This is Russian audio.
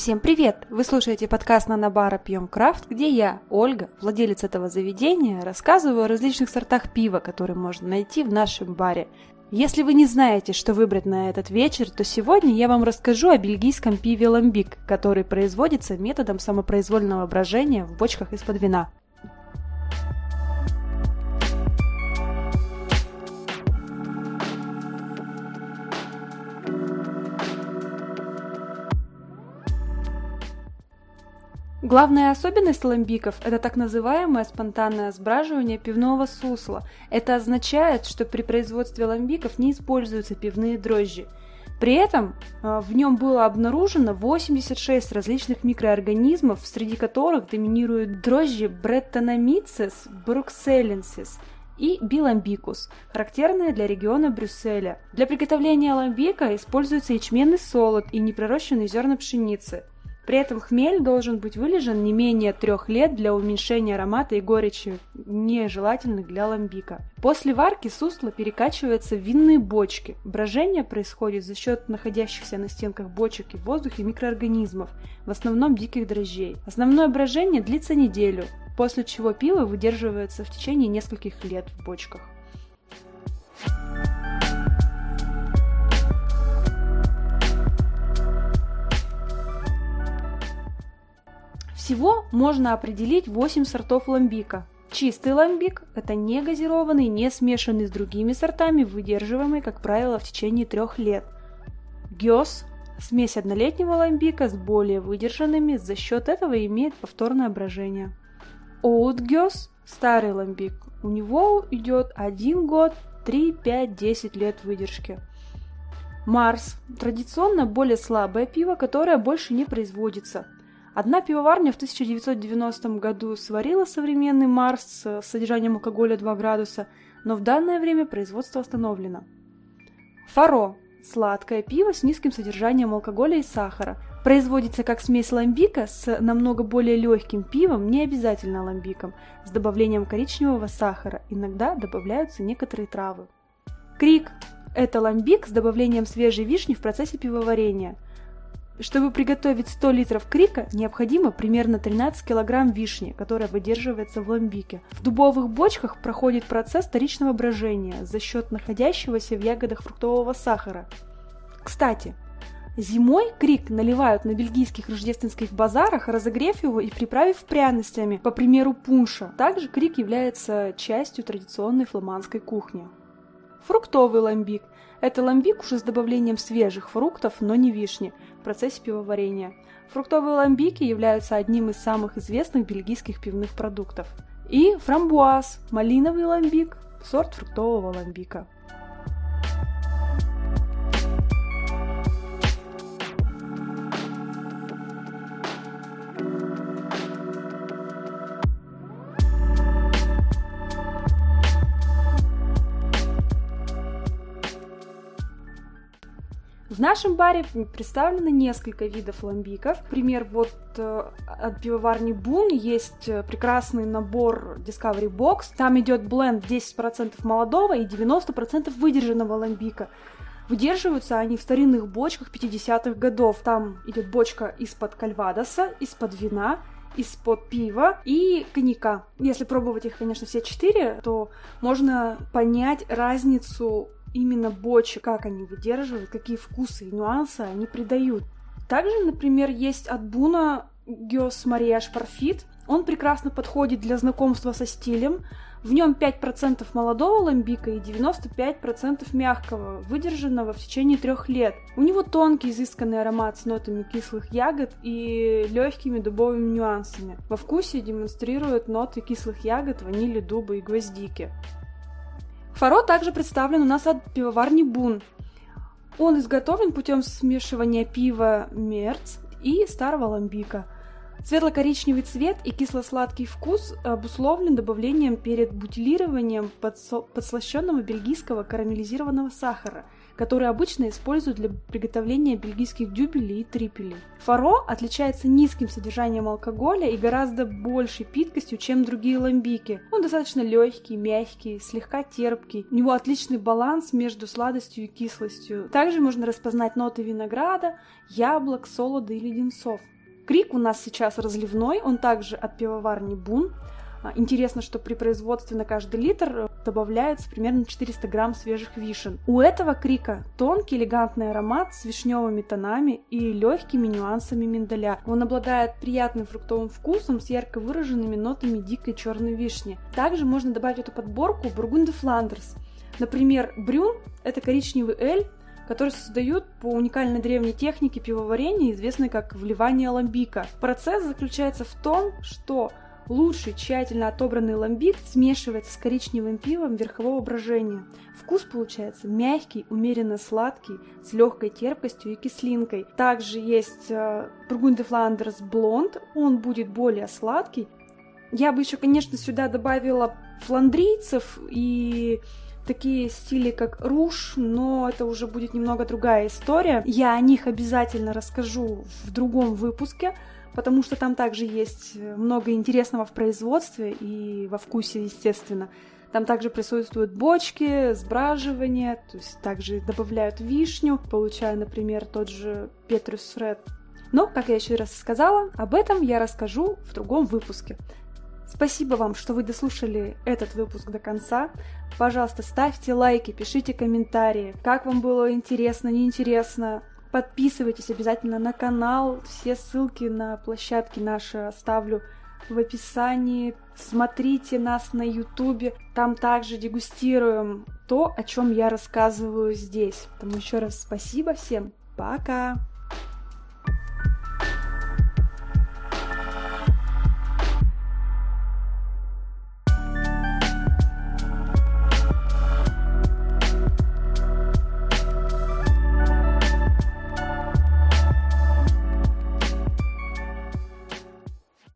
Всем привет! Вы слушаете подкаст «Нанобара Пьем Крафт», где я, Ольга, владелец этого заведения, рассказываю о различных сортах пива, которые можно найти в нашем баре. Если вы не знаете, что выбрать на этот вечер, то сегодня я вам расскажу о бельгийском пиве «Ламбик», который производится методом самопроизвольного брожения в бочках из-под вина. Главная особенность ламбиков – это так называемое спонтанное сбраживание пивного сусла. Это означает, что при производстве ламбиков не используются пивные дрожжи. При этом а, в нем было обнаружено 86 различных микроорганизмов, среди которых доминируют дрожжи Brettanomyces bruxellensis и биламбикус, характерные для региона Брюсселя. Для приготовления ламбика используется ячменный солод и непророщенные зерна пшеницы. При этом хмель должен быть вылежен не менее трех лет для уменьшения аромата и горечи, нежелательных для ламбика. После варки сусло перекачивается в винные бочки. Брожение происходит за счет находящихся на стенках бочек и в воздухе микроорганизмов, в основном диких дрожжей. Основное брожение длится неделю, после чего пиво выдерживается в течение нескольких лет в бочках. Всего можно определить 8 сортов ламбика. Чистый ламбик – это не газированный, не смешанный с другими сортами, выдерживаемый, как правило, в течение трех лет. Гёс – смесь однолетнего ламбика с более выдержанными, за счет этого имеет повторное брожение. Old Гёс – старый ламбик, у него идет 1 год, 3, 5, 10 лет выдержки. Марс – традиционно более слабое пиво, которое больше не производится – Одна пивоварня в 1990 году сварила современный Марс с содержанием алкоголя 2 градуса, но в данное время производство остановлено. Фаро – сладкое пиво с низким содержанием алкоголя и сахара. Производится как смесь ламбика с намного более легким пивом, не обязательно ламбиком, с добавлением коричневого сахара, иногда добавляются некоторые травы. Крик – это ламбик с добавлением свежей вишни в процессе пивоварения – чтобы приготовить 100 литров крика, необходимо примерно 13 килограмм вишни, которая выдерживается в ламбике. В дубовых бочках проходит процесс вторичного брожения за счет находящегося в ягодах фруктового сахара. Кстати, Зимой крик наливают на бельгийских рождественских базарах, разогрев его и приправив пряностями, по примеру пунша. Также крик является частью традиционной фламандской кухни. Фруктовый ламбик – это ламбик уже с добавлением свежих фруктов, но не вишни, в процессе пивоварения. Фруктовые ламбики являются одним из самых известных бельгийских пивных продуктов. И фрамбуаз – малиновый ламбик, сорт фруктового ламбика. В нашем баре представлено несколько видов ламбиков. Пример вот э, от пивоварни Бун есть э, прекрасный набор Discovery Box. Там идет бленд 10% молодого и 90% выдержанного ламбика. Выдерживаются они в старинных бочках 50-х годов. Там идет бочка из-под кальвадоса, из-под вина, из-под пива и коньяка. Если пробовать их, конечно, все четыре, то можно понять разницу именно бочек, как они выдерживают, какие вкусы и нюансы они придают. Также, например, есть от Буна Геос Мариаш Парфит. Он прекрасно подходит для знакомства со стилем. В нем 5% молодого ламбика и 95% мягкого, выдержанного в течение трех лет. У него тонкий изысканный аромат с нотами кислых ягод и легкими дубовыми нюансами. Во вкусе демонстрирует ноты кислых ягод, ванили, дуба и гвоздики. Фаро также представлен у нас от пивоварни Бун. Он изготовлен путем смешивания пива Мерц и старого ламбика. Светло-коричневый цвет и кисло-сладкий вкус обусловлен добавлением перед бутилированием подслащенного бельгийского карамелизированного сахара, которые обычно используют для приготовления бельгийских дюбелей и трипелей. Фаро отличается низким содержанием алкоголя и гораздо большей питкостью, чем другие ламбики. Он достаточно легкий, мягкий, слегка терпкий. У него отличный баланс между сладостью и кислостью. Также можно распознать ноты винограда, яблок, солода и леденцов. Крик у нас сейчас разливной, он также от пивоварни Бун. А, интересно, что при производстве на каждый литр э, добавляется примерно 400 грамм свежих вишен. У этого крика тонкий элегантный аромат с вишневыми тонами и легкими нюансами миндаля. Он обладает приятным фруктовым вкусом с ярко выраженными нотами дикой черной вишни. Также можно добавить в эту подборку бургунды Фландерс. Например, брюн – это коричневый эль, который создают по уникальной древней технике пивоварения, известной как вливание ламбика. Процесс заключается в том, что Лучший тщательно отобранный ламбик смешивается с коричневым пивом верхового брожения. Вкус получается мягкий, умеренно сладкий, с легкой терпкостью и кислинкой. Также есть э, Бургунди Фландерс Блонд, он будет более сладкий. Я бы еще, конечно, сюда добавила фландрийцев и такие стили, как руж, но это уже будет немного другая история. Я о них обязательно расскажу в другом выпуске потому что там также есть э, много интересного в производстве и во вкусе, естественно. Там также присутствуют бочки, сбраживание, то есть также добавляют вишню, получая, например, тот же Петрус Фред. Но, как я еще раз сказала, об этом я расскажу в другом выпуске. Спасибо вам, что вы дослушали этот выпуск до конца. Пожалуйста, ставьте лайки, пишите комментарии, как вам было интересно, неинтересно. Подписывайтесь обязательно на канал. Все ссылки на площадки наши оставлю в описании. Смотрите нас на ютубе. Там также дегустируем то, о чем я рассказываю здесь. Поэтому еще раз спасибо всем. Пока!